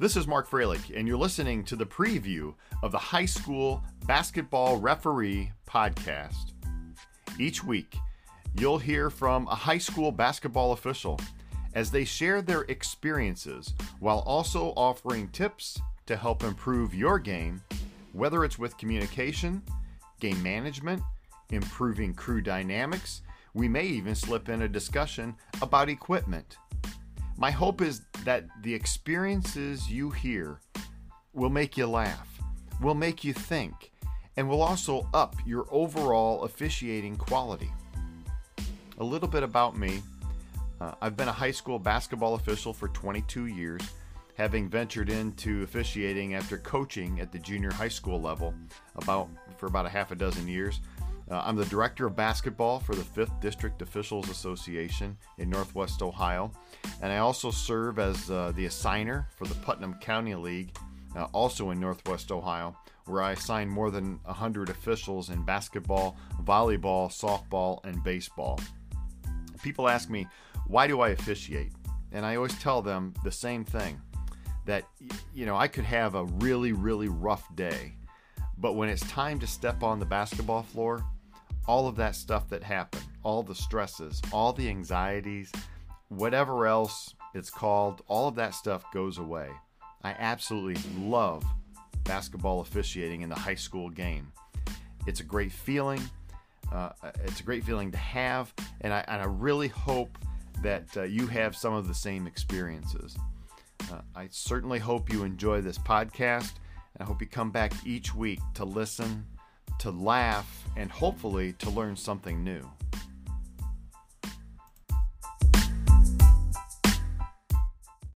This is Mark Froelich, and you're listening to the preview of the High School Basketball Referee Podcast. Each week, you'll hear from a high school basketball official as they share their experiences while also offering tips to help improve your game, whether it's with communication, game management, improving crew dynamics. We may even slip in a discussion about equipment. My hope is that the experiences you hear will make you laugh, will make you think, and will also up your overall officiating quality. A little bit about me uh, I've been a high school basketball official for 22 years, having ventured into officiating after coaching at the junior high school level about for about a half a dozen years. Uh, I'm the director of basketball for the 5th District Officials Association in Northwest Ohio, and I also serve as uh, the assigner for the Putnam County League, uh, also in Northwest Ohio, where I assign more than 100 officials in basketball, volleyball, softball, and baseball. People ask me, why do I officiate? And I always tell them the same thing that, you know, I could have a really, really rough day, but when it's time to step on the basketball floor, all of that stuff that happened, all the stresses, all the anxieties, whatever else it's called, all of that stuff goes away. I absolutely love basketball officiating in the high school game. It's a great feeling. Uh, it's a great feeling to have, and I, and I really hope that uh, you have some of the same experiences. Uh, I certainly hope you enjoy this podcast, and I hope you come back each week to listen, to laugh, and hopefully to learn something new.